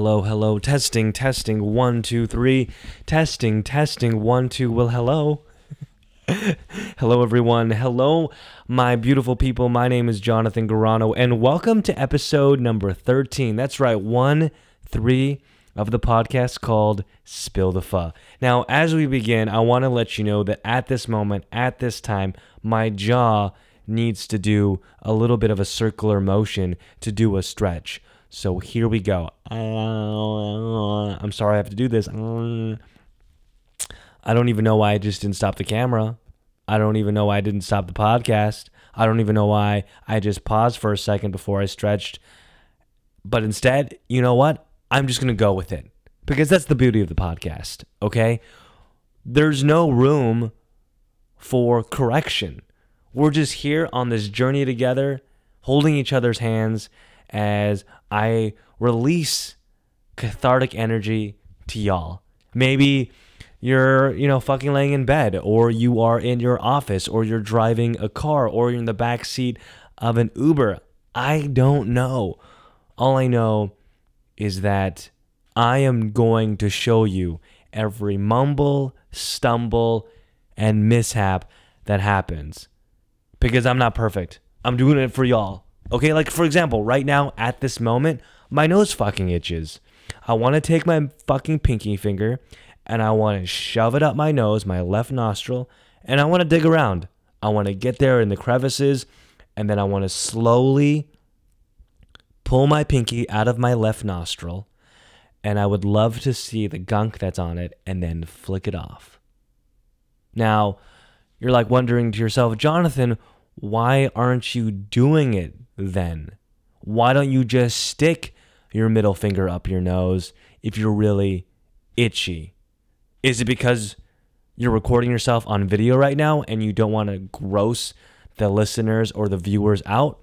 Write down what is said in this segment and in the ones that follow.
Hello, hello, testing, testing, one, two, three, testing, testing, one, two. Well, hello. hello, everyone. Hello, my beautiful people. My name is Jonathan Garano, and welcome to episode number 13. That's right, one, three of the podcast called Spill the Pho. Now, as we begin, I want to let you know that at this moment, at this time, my jaw needs to do a little bit of a circular motion to do a stretch. So here we go. I'm sorry I have to do this. I don't even know why I just didn't stop the camera. I don't even know why I didn't stop the podcast. I don't even know why I just paused for a second before I stretched. But instead, you know what? I'm just going to go with it because that's the beauty of the podcast, okay? There's no room for correction. We're just here on this journey together, holding each other's hands as I release cathartic energy to y'all. Maybe you're, you know, fucking laying in bed, or you are in your office, or you're driving a car, or you're in the back seat of an Uber. I don't know. All I know is that I am going to show you every mumble, stumble, and mishap that happens because I'm not perfect. I'm doing it for y'all. Okay, like for example, right now at this moment, my nose fucking itches. I want to take my fucking pinky finger and I want to shove it up my nose, my left nostril, and I want to dig around. I want to get there in the crevices and then I want to slowly pull my pinky out of my left nostril and I would love to see the gunk that's on it and then flick it off. Now, you're like wondering to yourself, Jonathan, why aren't you doing it then? Why don't you just stick your middle finger up your nose if you're really itchy? Is it because you're recording yourself on video right now and you don't want to gross the listeners or the viewers out?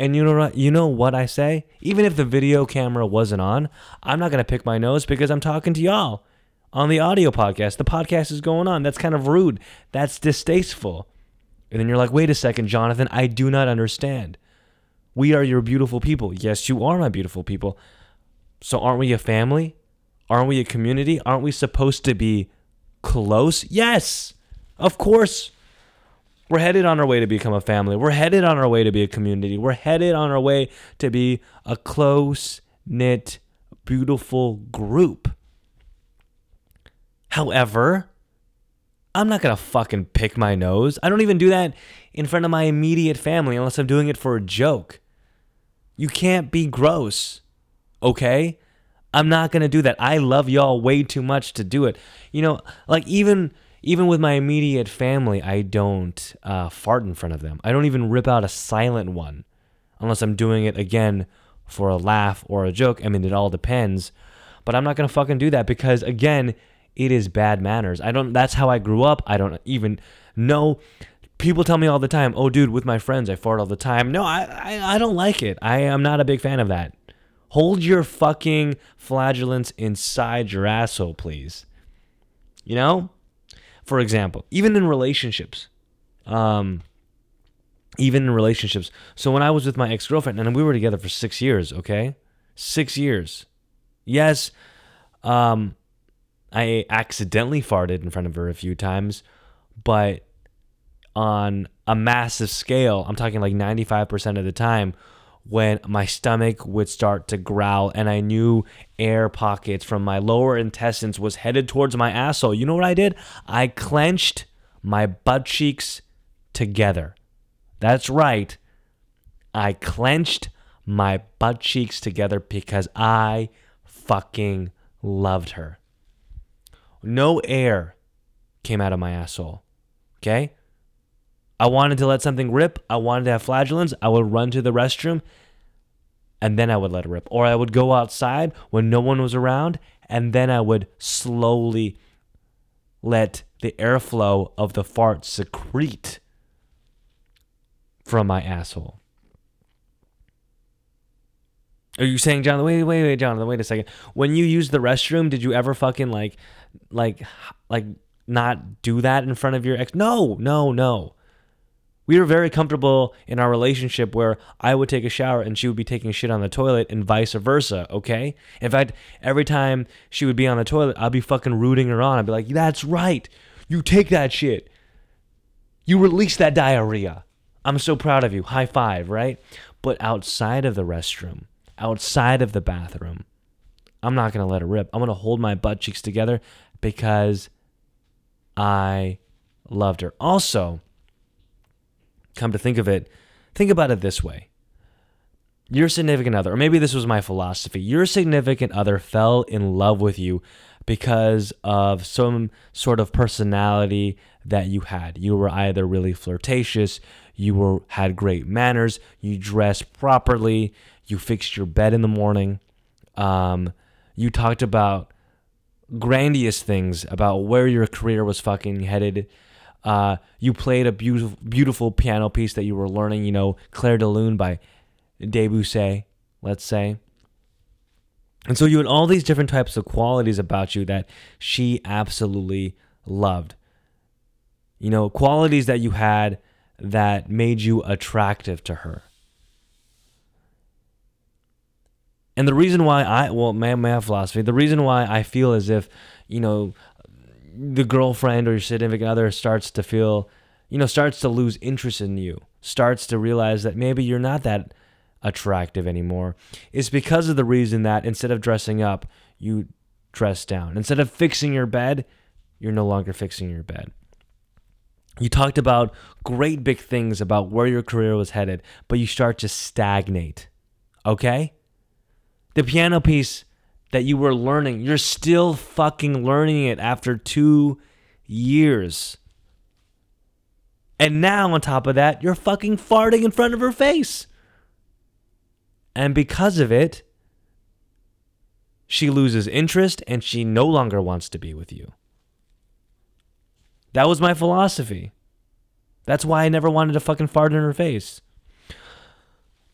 And you know what you know what I say? Even if the video camera wasn't on, I'm not going to pick my nose because I'm talking to y'all on the audio podcast. The podcast is going on. That's kind of rude. That's distasteful. And then you're like, wait a second, Jonathan, I do not understand. We are your beautiful people. Yes, you are my beautiful people. So aren't we a family? Aren't we a community? Aren't we supposed to be close? Yes, of course. We're headed on our way to become a family. We're headed on our way to be a community. We're headed on our way to be a close knit, beautiful group. However, I'm not going to fucking pick my nose. I don't even do that in front of my immediate family unless I'm doing it for a joke. You can't be gross, okay? I'm not to do that. I love y'all way too much to do it. You know, like even even with my immediate family, I don't uh, fart in front of them. I don't even rip out a silent one unless I'm doing it again for a laugh or a joke. I mean, it all depends. But I'm not to fucking do that because, again, it is bad manners. I don't. That's how I grew up. I don't even know. People tell me all the time, "Oh, dude, with my friends, I fart all the time." No, I, I, I don't like it. I am not a big fan of that. Hold your fucking flagellants inside your asshole, please. You know, for example, even in relationships, um, even in relationships. So when I was with my ex girlfriend, and we were together for six years, okay, six years. Yes, um, I accidentally farted in front of her a few times, but on a massive scale, I'm talking like 95% of the time, when my stomach would start to growl and I knew air pockets from my lower intestines was headed towards my asshole. You know what I did? I clenched my butt cheeks together. That's right. I clenched my butt cheeks together because I fucking loved her. No air came out of my asshole. Okay? I wanted to let something rip. I wanted to have flagellants. I would run to the restroom and then I would let it rip. Or I would go outside when no one was around and then I would slowly let the airflow of the fart secrete from my asshole. Are you saying, Jonathan? Wait, wait, wait, Jonathan. Wait a second. When you used the restroom, did you ever fucking like, like, like, not do that in front of your ex? No, no, no. We were very comfortable in our relationship where I would take a shower and she would be taking shit on the toilet and vice versa, okay? In fact, every time she would be on the toilet, I'd be fucking rooting her on. I'd be like, that's right. You take that shit. You release that diarrhea. I'm so proud of you. High five, right? But outside of the restroom, outside of the bathroom, I'm not going to let it rip. I'm going to hold my butt cheeks together because I loved her. Also, come to think of it, think about it this way. Your significant other, or maybe this was my philosophy, your significant other fell in love with you because of some sort of personality that you had. You were either really flirtatious, you were had great manners, you dressed properly, you fixed your bed in the morning, um, you talked about grandiose things about where your career was fucking headed. Uh, you played a beautiful, beautiful piano piece that you were learning, you know, Clair de Lune by Debussy, let's say. And so you had all these different types of qualities about you that she absolutely loved. You know, qualities that you had that made you attractive to her. And the reason why I, well, my, my philosophy, the reason why I feel as if, you know, the girlfriend or your significant other starts to feel, you know, starts to lose interest in you, starts to realize that maybe you're not that attractive anymore, it's because of the reason that instead of dressing up, you dress down. Instead of fixing your bed, you're no longer fixing your bed. You talked about great big things about where your career was headed, but you start to stagnate. Okay? the piano piece that you were learning, you're still fucking learning it after two years. And now, on top of that, you're fucking farting in front of her face. And because of it, she loses interest and she no longer wants to be with you. That was my philosophy. That's why I never wanted to fucking fart in her face.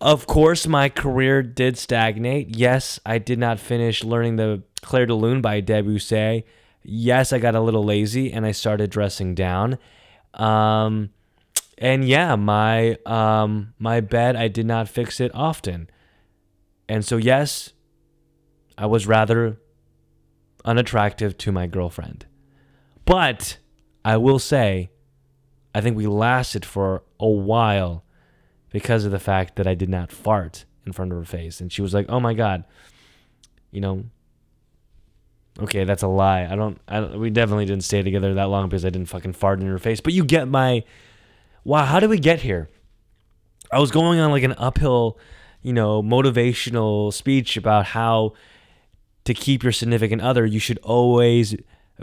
Of course, my career did stagnate. Yes, I did not finish learning the Clair de Lune by Debussy. Yes, I got a little lazy and I started dressing down. Um, and yeah, my um, my bed I did not fix it often, and so yes, I was rather unattractive to my girlfriend. But I will say, I think we lasted for a while because of the fact that I did not fart in front of her face. And she was like, "Oh my god." You know, okay, that's a lie. I don't, I don't we definitely didn't stay together that long because I didn't fucking fart in her face. But you get my wow, how did we get here? I was going on like an uphill, you know, motivational speech about how to keep your significant other, you should always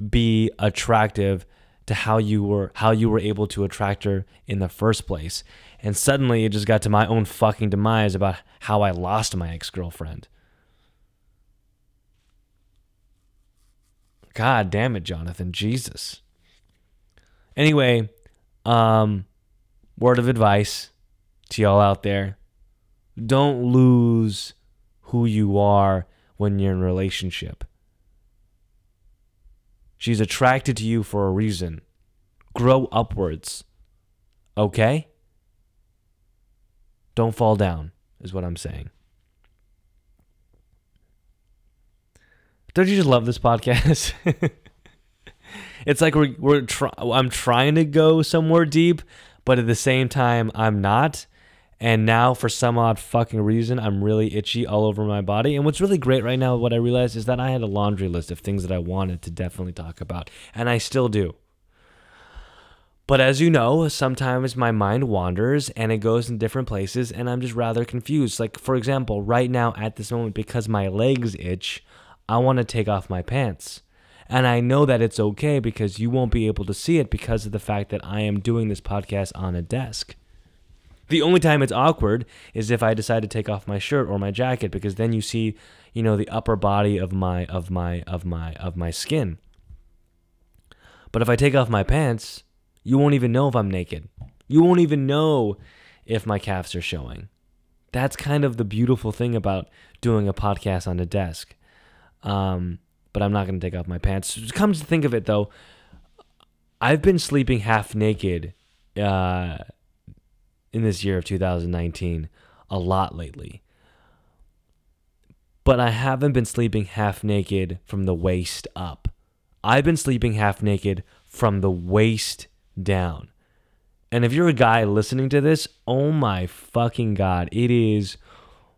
be attractive to how you were how you were able to attract her in the first place. And suddenly it just got to my own fucking demise about how I lost my ex-girlfriend. God damn it, Jonathan. Jesus. Anyway, um word of advice to y'all out there. Don't lose who you are when you're in a relationship. She's attracted to you for a reason. Grow upwards. Okay? Don't fall down, is what I'm saying. Don't you just love this podcast? it's like we're, we're try, I'm trying to go somewhere deep, but at the same time, I'm not. And now, for some odd fucking reason, I'm really itchy all over my body. And what's really great right now, what I realized is that I had a laundry list of things that I wanted to definitely talk about. And I still do. But as you know, sometimes my mind wanders and it goes in different places, and I'm just rather confused. Like, for example, right now at this moment, because my legs itch, I want to take off my pants. And I know that it's okay because you won't be able to see it because of the fact that I am doing this podcast on a desk. The only time it's awkward is if I decide to take off my shirt or my jacket because then you see, you know, the upper body of my of my of my of my skin. But if I take off my pants, you won't even know if I'm naked. You won't even know if my calves are showing. That's kind of the beautiful thing about doing a podcast on a desk. Um, but I'm not going to take off my pants. Comes to think of it, though, I've been sleeping half naked uh, in this year of 2019 a lot lately. But I haven't been sleeping half naked from the waist up. I've been sleeping half naked from the waist down. And if you're a guy listening to this, oh my fucking God, it is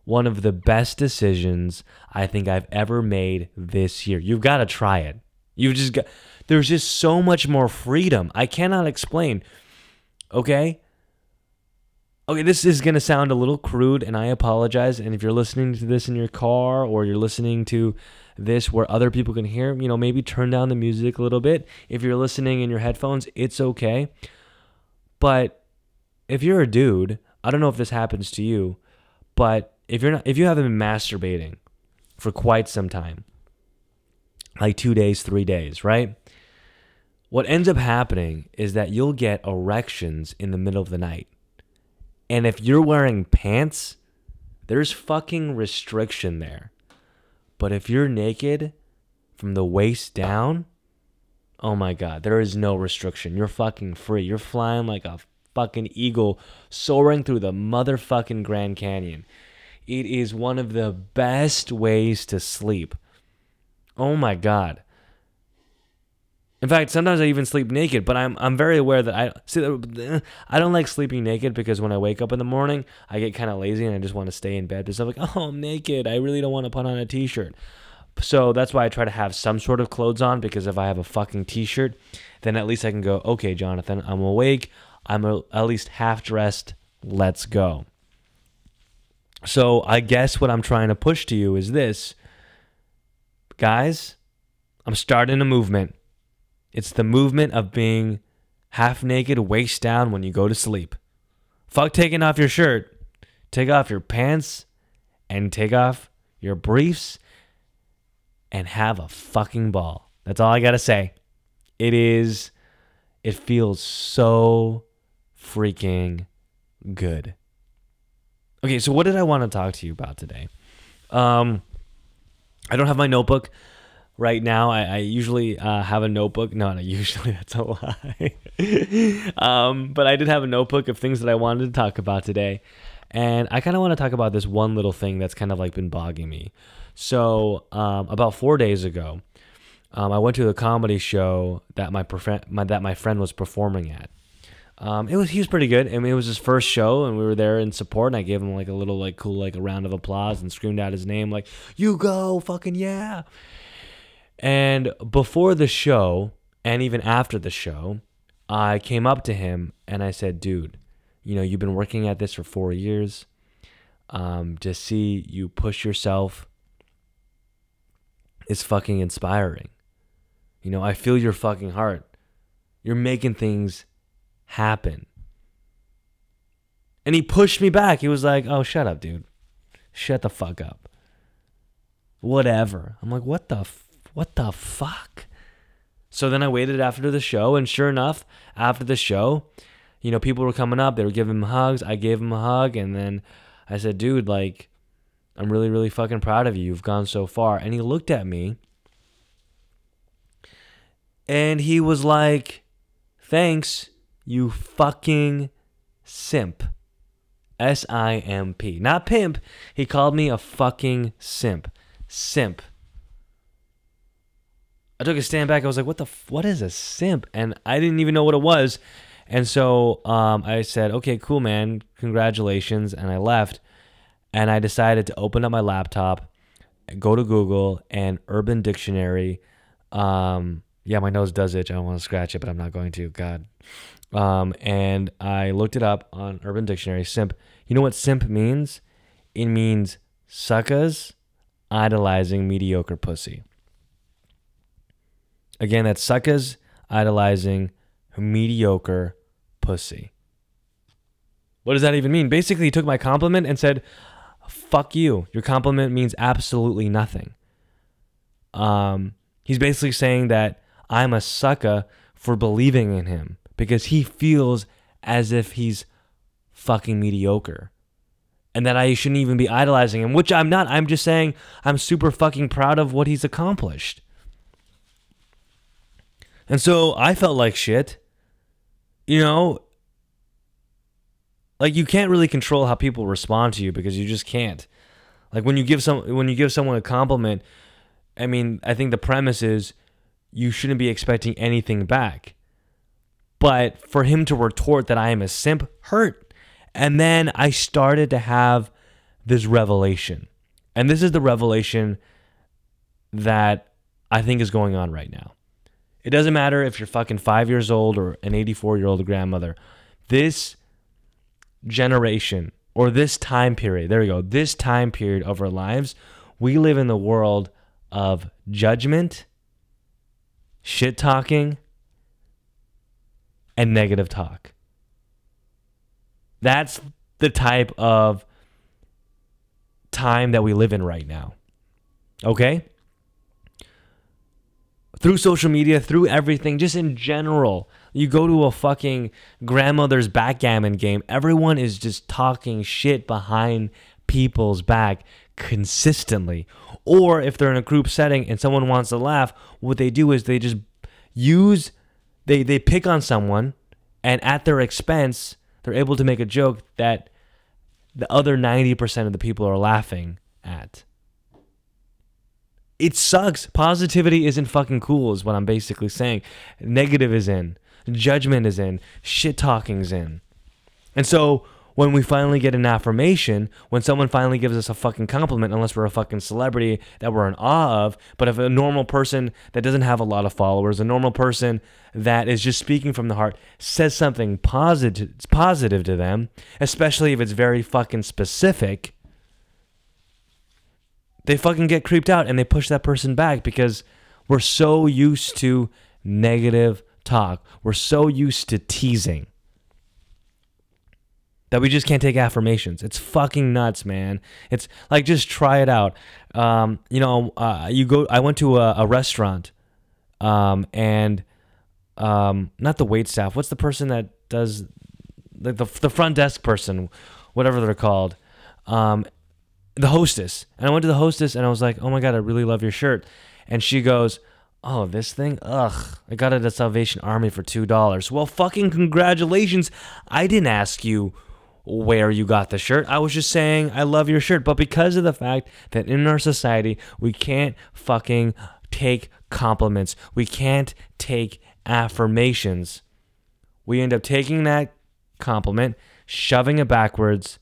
one of the best decisions I think I've ever made this year. You've got to try it. You've just got, there's just so much more freedom. I cannot explain. Okay? Okay, this is going to sound a little crude, and I apologize. And if you're listening to this in your car or you're listening to this where other people can hear, you know, maybe turn down the music a little bit. If you're listening in your headphones, it's okay. But if you're a dude, I don't know if this happens to you, but if you're not, if you haven't been masturbating for quite some time, like two days, three days, right? What ends up happening is that you'll get erections in the middle of the night and if you're wearing pants, there's fucking restriction there. But if you're naked from the waist down, oh my god, there is no restriction. You're fucking free. You're flying like a fucking eagle soaring through the motherfucking Grand Canyon. It is one of the best ways to sleep. Oh my god. In fact, sometimes I even sleep naked, but I'm I'm very aware that I see I don't like sleeping naked because when I wake up in the morning, I get kind of lazy and I just want to stay in bed because I'm like, oh, I'm naked. I really don't want to put on a t-shirt. So that's why I try to have some sort of clothes on because if I have a fucking t-shirt, then at least I can go, okay, Jonathan, I'm awake. I'm a, at least half dressed. Let's go. So I guess what I'm trying to push to you is this, guys. I'm starting a movement. It's the movement of being half naked, waist down when you go to sleep. Fuck taking off your shirt. Take off your pants and take off your briefs and have a fucking ball. That's all I got to say. It is, it feels so freaking good. Okay, so what did I want to talk to you about today? Um, I don't have my notebook right now. I, I usually uh, have a notebook. No, not usually. That's a lie. um, but I did have a notebook of things that I wanted to talk about today. And I kind of want to talk about this one little thing that's kind of like been bogging me. So, um, about four days ago, um, I went to the comedy show that my, prof- my that my friend was performing at. Um, it was he was pretty good. I mean, it was his first show, and we were there in support. And I gave him like a little like cool like a round of applause and screamed out his name like "You go, fucking yeah!" And before the show, and even after the show, I came up to him and I said, dude, you know, you've been working at this for four years. Um, to see you push yourself is fucking inspiring. You know, I feel your fucking heart. You're making things happen. And he pushed me back. He was like, oh, shut up, dude. Shut the fuck up. Whatever. I'm like, what the what the fuck? So then I waited after the show, and sure enough, after the show, you know, people were coming up, they were giving him hugs. I gave him a hug, and then I said, dude, like, I'm really, really fucking proud of you. You've gone so far. And he looked at me, and he was like, thanks, you fucking simp. S I M P. Not pimp. He called me a fucking simp. Simp. I took a stand back. I was like, "What the? What is a simp?" And I didn't even know what it was. And so um, I said, "Okay, cool, man. Congratulations." And I left. And I decided to open up my laptop, go to Google, and Urban Dictionary. Um, yeah, my nose does itch. I don't want to scratch it, but I'm not going to. God. Um, and I looked it up on Urban Dictionary. Simp. You know what simp means? It means suckers idolizing mediocre pussy. Again, that's suckers idolizing mediocre pussy. What does that even mean? Basically, he took my compliment and said, fuck you. Your compliment means absolutely nothing. Um, he's basically saying that I'm a sucker for believing in him because he feels as if he's fucking mediocre and that I shouldn't even be idolizing him, which I'm not. I'm just saying I'm super fucking proud of what he's accomplished. And so I felt like shit. You know, Like you can't really control how people respond to you because you just can't. Like when you give some when you give someone a compliment, I mean, I think the premise is you shouldn't be expecting anything back. But for him to retort that I am a simp hurt. And then I started to have this revelation. And this is the revelation that I think is going on right now. It doesn't matter if you're fucking five years old or an 84 year old grandmother. This generation or this time period, there we go, this time period of our lives, we live in the world of judgment, shit talking, and negative talk. That's the type of time that we live in right now. Okay? Through social media, through everything, just in general. You go to a fucking grandmother's backgammon game, everyone is just talking shit behind people's back consistently. Or if they're in a group setting and someone wants to laugh, what they do is they just use they they pick on someone and at their expense, they're able to make a joke that the other 90% of the people are laughing at. It sucks. Positivity isn't fucking cool, is what I'm basically saying. Negative is in, judgment is in, shit talking's in. And so when we finally get an affirmation, when someone finally gives us a fucking compliment, unless we're a fucking celebrity that we're in awe of, but if a normal person that doesn't have a lot of followers, a normal person that is just speaking from the heart says something positive positive to them, especially if it's very fucking specific, they fucking get creeped out and they push that person back because we're so used to negative talk. We're so used to teasing that we just can't take affirmations. It's fucking nuts, man. It's like just try it out. Um, you know, uh, you go. I went to a, a restaurant, um, and um, not the wait staff. What's the person that does the the front desk person, whatever they're called, um, the hostess. And I went to the hostess and I was like, "Oh my god, I really love your shirt," and she goes. Oh, this thing? Ugh. I got it at Salvation Army for $2. Well, fucking congratulations. I didn't ask you where you got the shirt. I was just saying I love your shirt. But because of the fact that in our society, we can't fucking take compliments, we can't take affirmations, we end up taking that compliment, shoving it backwards,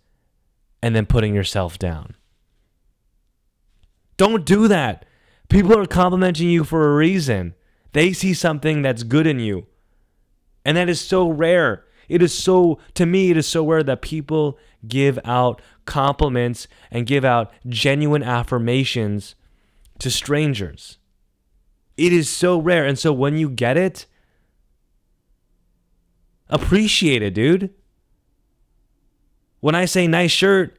and then putting yourself down. Don't do that. People are complimenting you for a reason. They see something that's good in you. And that is so rare. It is so, to me, it is so rare that people give out compliments and give out genuine affirmations to strangers. It is so rare. And so when you get it, appreciate it, dude. When I say nice shirt,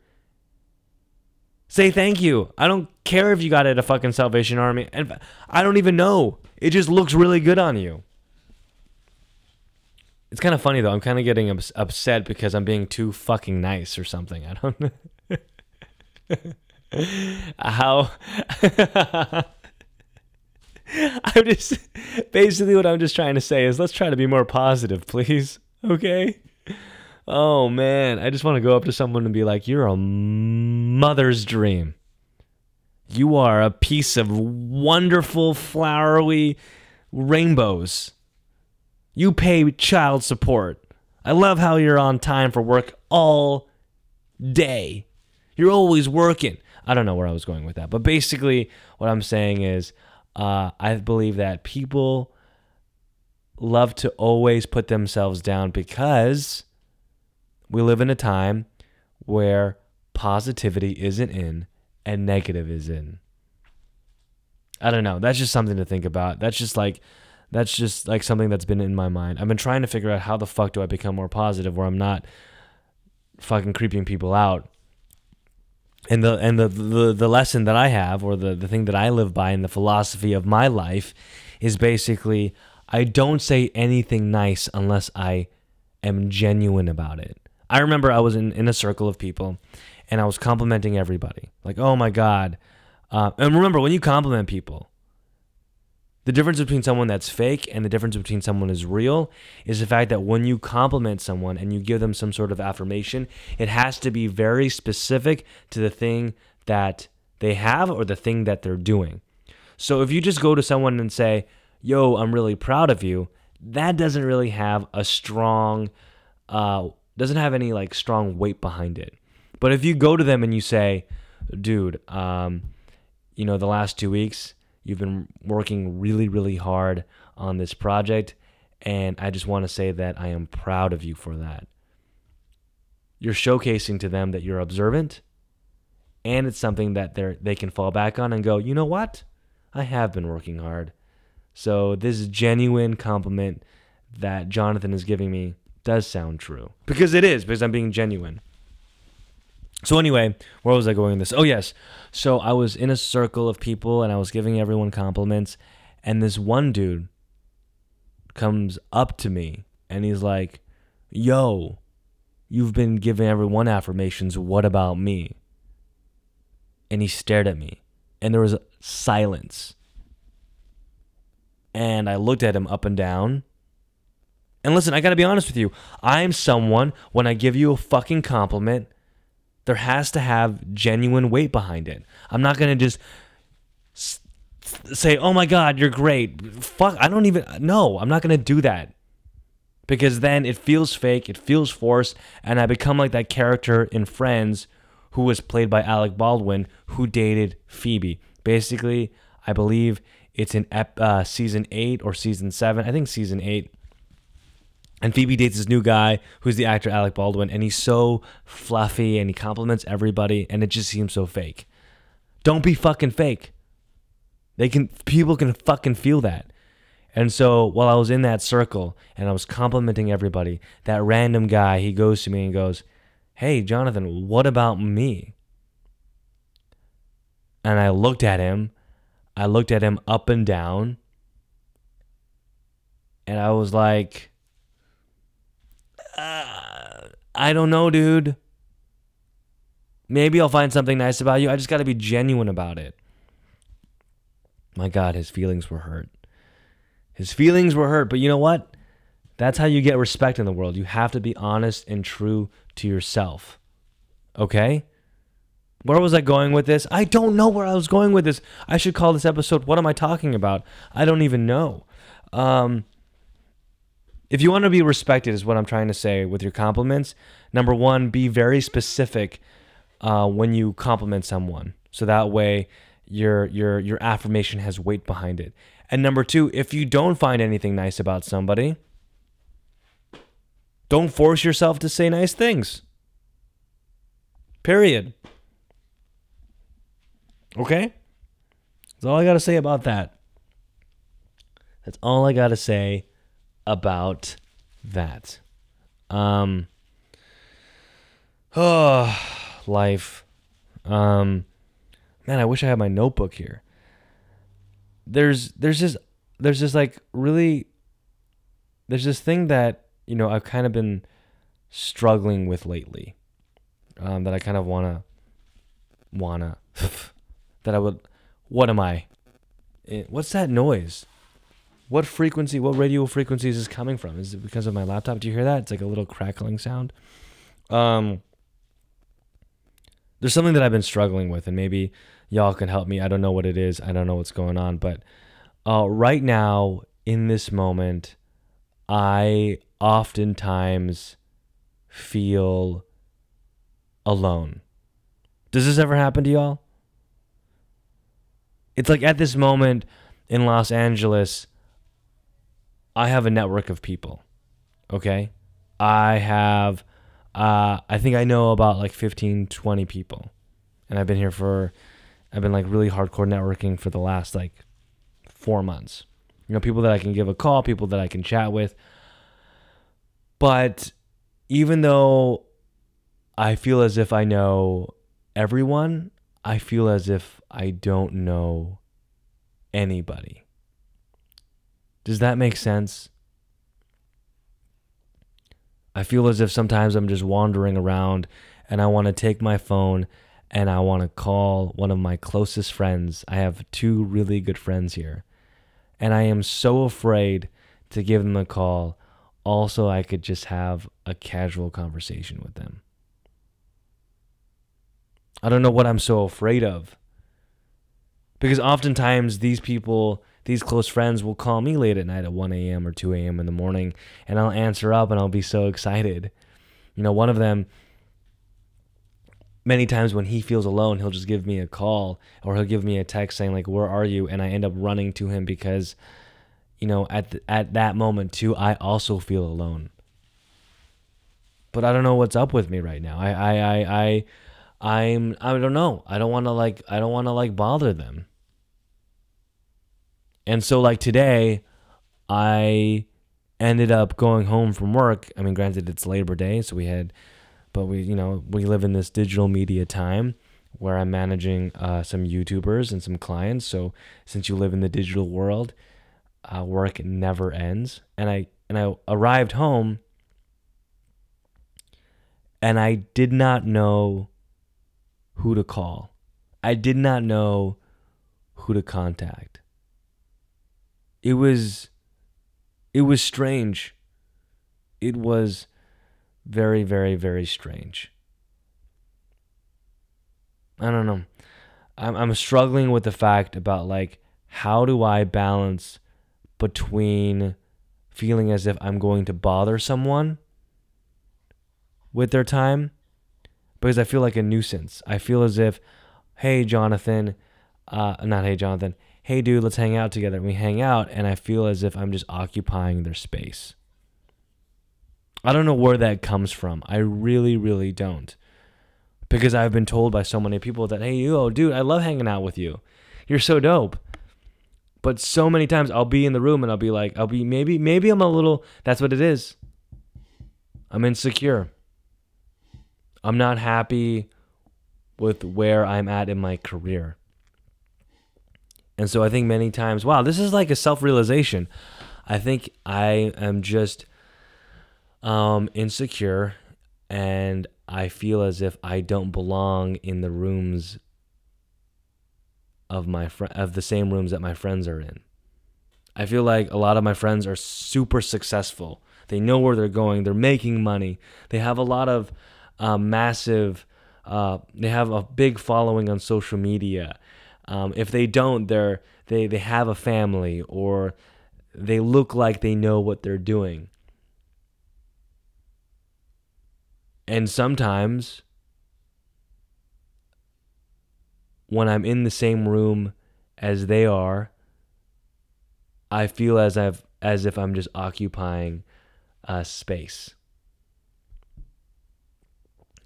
say thank you. I don't care if you got it at a fucking Salvation Army. And I don't even know. It just looks really good on you. It's kind of funny though. I'm kind of getting ups- upset because I'm being too fucking nice or something. I don't know. How I'm just basically what I'm just trying to say is let's try to be more positive, please. Okay? Oh man, I just want to go up to someone and be like, "You're a mother's dream. You are a piece of wonderful flowery rainbows." You pay child support. I love how you're on time for work all day. You're always working. I don't know where I was going with that, but basically, what I'm saying is, uh, I believe that people love to always put themselves down because we live in a time where positivity isn't in and negative is in. I don't know. That's just something to think about. That's just like that's just like something that's been in my mind. I've been trying to figure out how the fuck do I become more positive where I'm not fucking creeping people out. And the and the the, the lesson that I have or the, the thing that I live by in the philosophy of my life is basically I don't say anything nice unless I am genuine about it. I remember I was in, in a circle of people and I was complimenting everybody. Like, oh my God. Uh, and remember, when you compliment people, The difference between someone that's fake and the difference between someone is real is the fact that when you compliment someone and you give them some sort of affirmation, it has to be very specific to the thing that they have or the thing that they're doing. So if you just go to someone and say, Yo, I'm really proud of you, that doesn't really have a strong, uh, doesn't have any like strong weight behind it. But if you go to them and you say, Dude, um, you know, the last two weeks, You've been working really, really hard on this project, and I just want to say that I am proud of you for that. You're showcasing to them that you're observant, and it's something that they they can fall back on and go, you know what? I have been working hard. So this is genuine compliment that Jonathan is giving me does sound true because it is because I'm being genuine. So anyway, where was I going with this? Oh yes. So I was in a circle of people and I was giving everyone compliments and this one dude comes up to me and he's like, "Yo, you've been giving everyone affirmations. What about me?" And he stared at me and there was silence. And I looked at him up and down. And listen, I got to be honest with you. I'm someone when I give you a fucking compliment, there has to have genuine weight behind it. I'm not going to just say, "Oh my god, you're great." Fuck, I don't even no, I'm not going to do that. Because then it feels fake, it feels forced, and I become like that character in Friends who was played by Alec Baldwin who dated Phoebe. Basically, I believe it's in ep- uh, season 8 or season 7. I think season 8 and Phoebe dates this new guy who's the actor Alec Baldwin, and he's so fluffy and he compliments everybody, and it just seems so fake. Don't be fucking fake. They can people can fucking feel that. And so while I was in that circle and I was complimenting everybody, that random guy he goes to me and goes, "Hey, Jonathan, what about me?" And I looked at him. I looked at him up and down. And I was like, uh, I don't know, dude. Maybe I'll find something nice about you. I just got to be genuine about it. My God, his feelings were hurt. His feelings were hurt, but you know what? That's how you get respect in the world. You have to be honest and true to yourself. Okay? Where was I going with this? I don't know where I was going with this. I should call this episode What Am I Talking About? I don't even know. Um, if you want to be respected, is what I'm trying to say with your compliments. Number one, be very specific uh, when you compliment someone, so that way your your your affirmation has weight behind it. And number two, if you don't find anything nice about somebody, don't force yourself to say nice things. Period. Okay? That's all I got to say about that. That's all I got to say about that. Um, oh, life. Um, man, I wish I had my notebook here. There's there's this there's this like really there's this thing that you know I've kind of been struggling with lately. Um, that I kind of wanna wanna that I would. What am I? Eh, what's that noise? What frequency, what radio frequencies is this coming from? Is it because of my laptop? Do you hear that? It's like a little crackling sound. Um, there's something that I've been struggling with, and maybe y'all can help me. I don't know what it is. I don't know what's going on, but uh, right now in this moment, I oftentimes feel alone. Does this ever happen to y'all? It's like at this moment in Los Angeles, I have a network of people. Okay? I have uh, I think I know about like 15, 20 people. And I've been here for I've been like really hardcore networking for the last like 4 months. You know, people that I can give a call, people that I can chat with. But even though I feel as if I know everyone, I feel as if I don't know anybody. Does that make sense? I feel as if sometimes I'm just wandering around and I want to take my phone and I want to call one of my closest friends. I have two really good friends here. And I am so afraid to give them a call. Also, I could just have a casual conversation with them. I don't know what I'm so afraid of. Because oftentimes these people, these close friends will call me late at night at 1 a.m. or 2 a.m. in the morning, and I'll answer up and I'll be so excited. You know, one of them, many times when he feels alone, he'll just give me a call or he'll give me a text saying, like, where are you? And I end up running to him because, you know, at, the, at that moment too, I also feel alone. But I don't know what's up with me right now. I, I, I, I I'm I don't know. I don't want to like I don't want to like bother them. And so like today I ended up going home from work. I mean granted it's Labor Day, so we had but we you know, we live in this digital media time where I'm managing uh, some YouTubers and some clients. So since you live in the digital world, uh, work never ends. And I and I arrived home and I did not know who to call. I did not know who to contact. It was it was strange. It was very very very strange. I don't know. I'm I'm struggling with the fact about like how do I balance between feeling as if I'm going to bother someone with their time because I feel like a nuisance. I feel as if, hey, Jonathan, uh, not hey, Jonathan, hey, dude, let's hang out together. And we hang out, and I feel as if I'm just occupying their space. I don't know where that comes from. I really, really don't. Because I've been told by so many people that, hey, yo, oh, dude, I love hanging out with you. You're so dope. But so many times I'll be in the room and I'll be like, I'll be maybe, maybe I'm a little, that's what it is. I'm insecure. I'm not happy with where I'm at in my career. And so I think many times, wow, this is like a self realization. I think I am just um, insecure and I feel as if I don't belong in the rooms of my fr- of the same rooms that my friends are in. I feel like a lot of my friends are super successful. They know where they're going. They're making money. They have a lot of uh, massive. Uh, they have a big following on social media. Um, if they don't, they're they they have a family or they look like they know what they're doing. And sometimes when I'm in the same room as they are, I feel as I've as if I'm just occupying a space.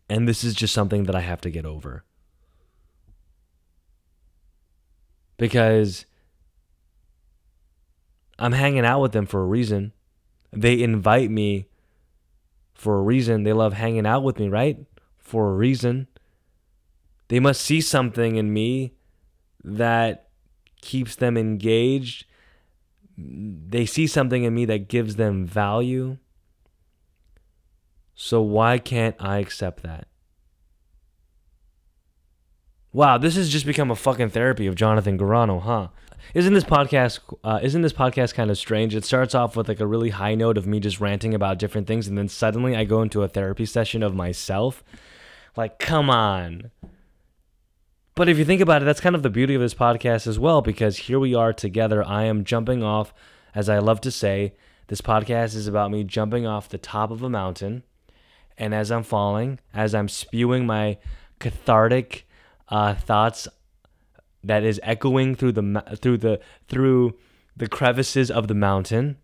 And this is just something that I have to get over. Because I'm hanging out with them for a reason. They invite me for a reason. They love hanging out with me, right? For a reason. They must see something in me that keeps them engaged. They see something in me that gives them value. So why can't I accept that? Wow, this has just become a fucking therapy of Jonathan Garano, huh? Isn't this podcast uh, isn't this podcast kind of strange? It starts off with like a really high note of me just ranting about different things and then suddenly I go into a therapy session of myself. Like, come on. But if you think about it, that's kind of the beauty of this podcast as well because here we are together. I am jumping off as I love to say, this podcast is about me jumping off the top of a mountain and as I'm falling, as I'm spewing my cathartic uh, thoughts that is echoing through the through the through the crevices of the mountain,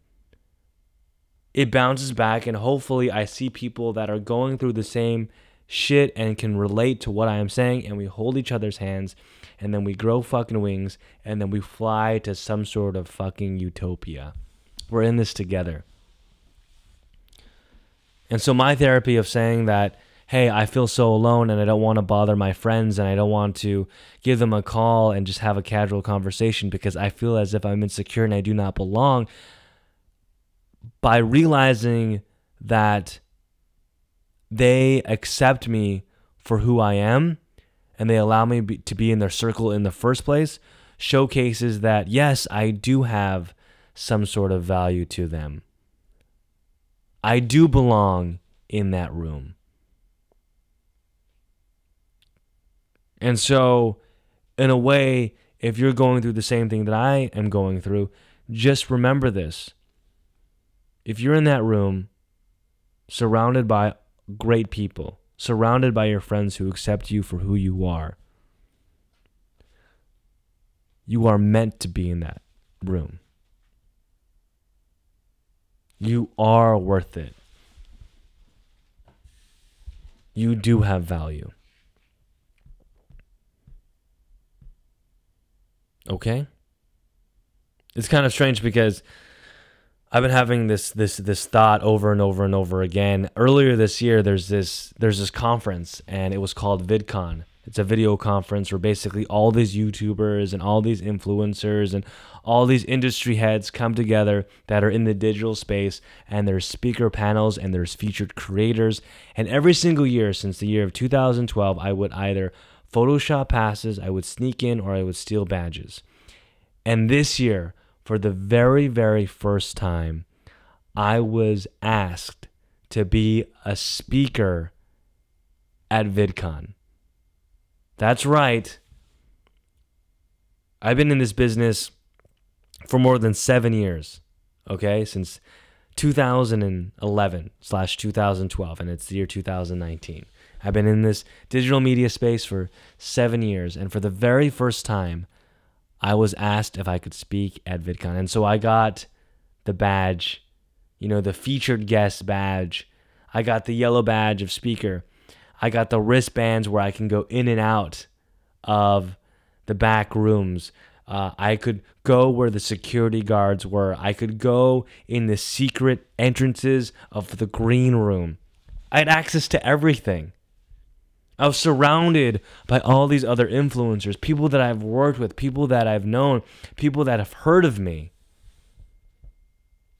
it bounces back, and hopefully, I see people that are going through the same shit and can relate to what I am saying, and we hold each other's hands, and then we grow fucking wings, and then we fly to some sort of fucking utopia. We're in this together. And so my therapy of saying that, hey, I feel so alone and I don't want to bother my friends and I don't want to give them a call and just have a casual conversation because I feel as if I'm insecure and I do not belong. By realizing that they accept me for who I am and they allow me to be in their circle in the first place showcases that yes, I do have some sort of value to them. I do belong in that room. And so, in a way, if you're going through the same thing that I am going through, just remember this. If you're in that room, surrounded by great people, surrounded by your friends who accept you for who you are, you are meant to be in that room. You are worth it. You do have value. Okay? It's kind of strange because I've been having this this this thought over and over and over again. Earlier this year there's this there's this conference and it was called VidCon. It's a video conference where basically all these YouTubers and all these influencers and all these industry heads come together that are in the digital space and there's speaker panels and there's featured creators and every single year since the year of 2012 I would either Photoshop passes, I would sneak in or I would steal badges. And this year, for the very, very first time, I was asked to be a speaker at VidCon. That's right. I've been in this business for more than seven years, okay, since 2011 slash 2012, and it's the year 2019. I've been in this digital media space for seven years, and for the very first time, I was asked if I could speak at VidCon. And so I got the badge, you know, the featured guest badge. I got the yellow badge of speaker. I got the wristbands where I can go in and out of the back rooms. Uh, I could go where the security guards were. I could go in the secret entrances of the green room. I had access to everything. I was surrounded by all these other influencers, people that I've worked with, people that I've known, people that have heard of me.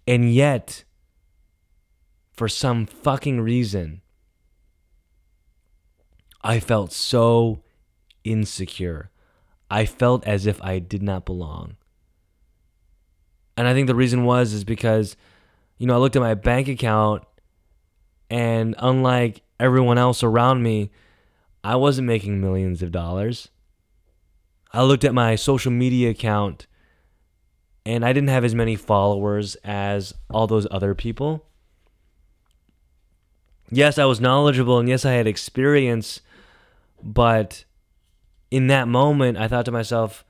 And yet, for some fucking reason, I felt so insecure. I felt as if I did not belong. And I think the reason was is because you know, I looked at my bank account and unlike everyone else around me, I wasn't making millions of dollars. I looked at my social media account and I didn't have as many followers as all those other people. Yes, I was knowledgeable and yes, I had experience, but in that moment, I thought to myself,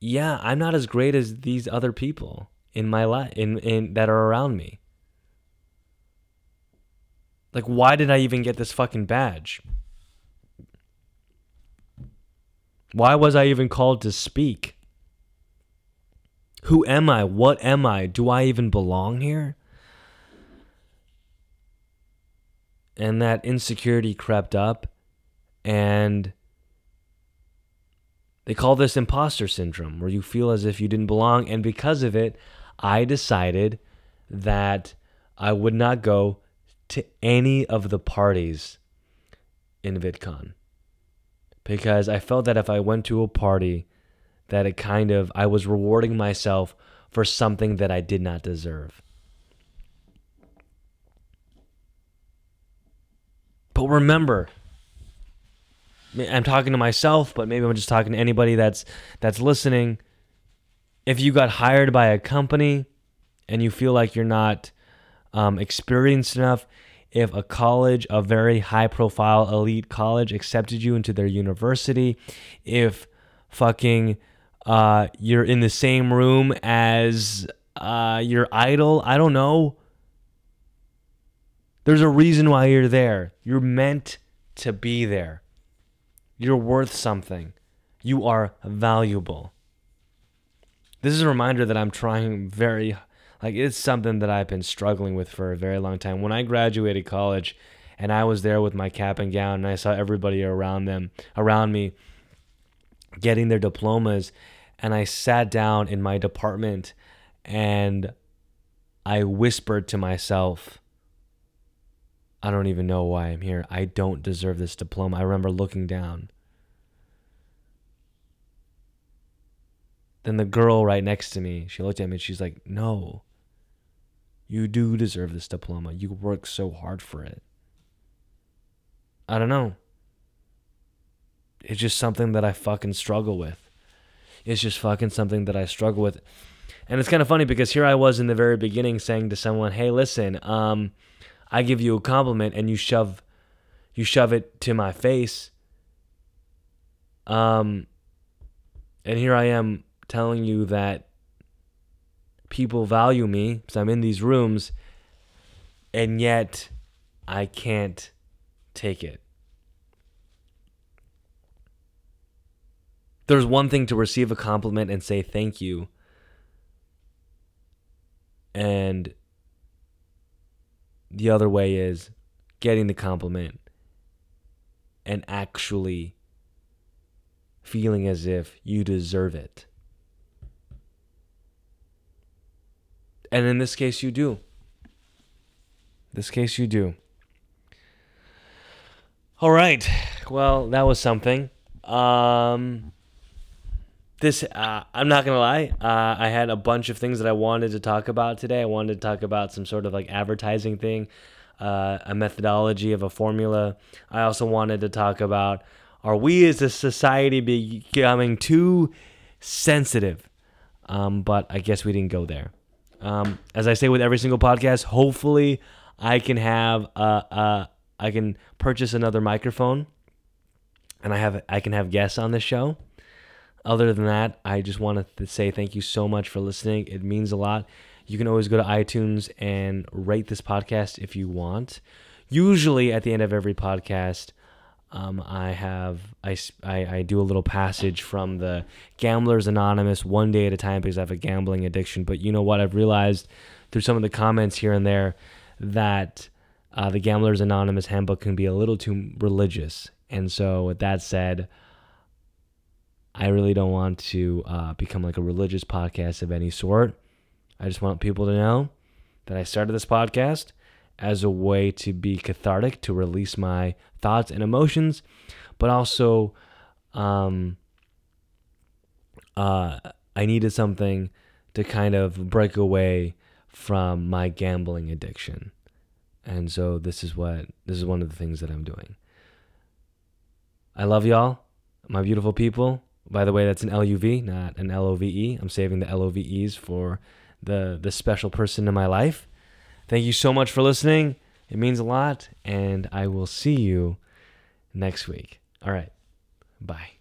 yeah, I'm not as great as these other people in my life in, in that are around me. Like why did I even get this fucking badge? Why was I even called to speak? Who am I? What am I? Do I even belong here? And that insecurity crept up, and they call this imposter syndrome, where you feel as if you didn't belong. And because of it, I decided that I would not go to any of the parties in VidCon because I felt that if I went to a party, that it kind of, I was rewarding myself for something that I did not deserve. But remember, I'm talking to myself, but maybe I'm just talking to anybody that's that's listening. If you got hired by a company and you feel like you're not um, experienced enough, if a college, a very high profile elite college, accepted you into their university, if fucking uh, you're in the same room as uh, your idol, I don't know. There's a reason why you're there. You're meant to be there. You're worth something. You are valuable. This is a reminder that I'm trying very like it's something that I've been struggling with for a very long time. When I graduated college and I was there with my cap and gown and I saw everybody around them around me getting their diplomas and I sat down in my department and I whispered to myself I don't even know why I'm here. I don't deserve this diploma. I remember looking down. then the girl right next to me, she looked at me and she's like, No, you do deserve this diploma. You worked so hard for it. I don't know. It's just something that I fucking struggle with. It's just fucking something that I struggle with. And it's kind of funny because here I was in the very beginning saying to someone, "Hey, listen, um, I give you a compliment and you shove you shove it to my face." Um and here I am telling you that people value me because I'm in these rooms and yet I can't take it. There's one thing to receive a compliment and say thank you. And the other way is getting the compliment and actually feeling as if you deserve it. And in this case, you do. This case, you do. All right. Well, that was something. Um, this uh, I'm not gonna lie. Uh, I had a bunch of things that I wanted to talk about today. I wanted to talk about some sort of like advertising thing, uh, a methodology of a formula. I also wanted to talk about are we as a society becoming too sensitive? Um, but I guess we didn't go there. Um, as I say with every single podcast, hopefully I can have uh, uh, I can purchase another microphone, and I have I can have guests on this show. Other than that, I just want to say thank you so much for listening. It means a lot. You can always go to iTunes and rate this podcast if you want. Usually, at the end of every podcast, um, I have I, I, I do a little passage from the Gamblers Anonymous one day at a time because I have a gambling addiction. But you know what? I've realized through some of the comments here and there that uh, the Gamblers Anonymous handbook can be a little too religious. And so, with that said, I really don't want to uh, become like a religious podcast of any sort. I just want people to know that I started this podcast as a way to be cathartic, to release my thoughts and emotions, but also um, uh, I needed something to kind of break away from my gambling addiction. And so this is what this is one of the things that I'm doing. I love y'all, my beautiful people. By the way, that's an LUV, not an LOVE. I'm saving the LOVEs for the the special person in my life. Thank you so much for listening. It means a lot, and I will see you next week. All right. Bye.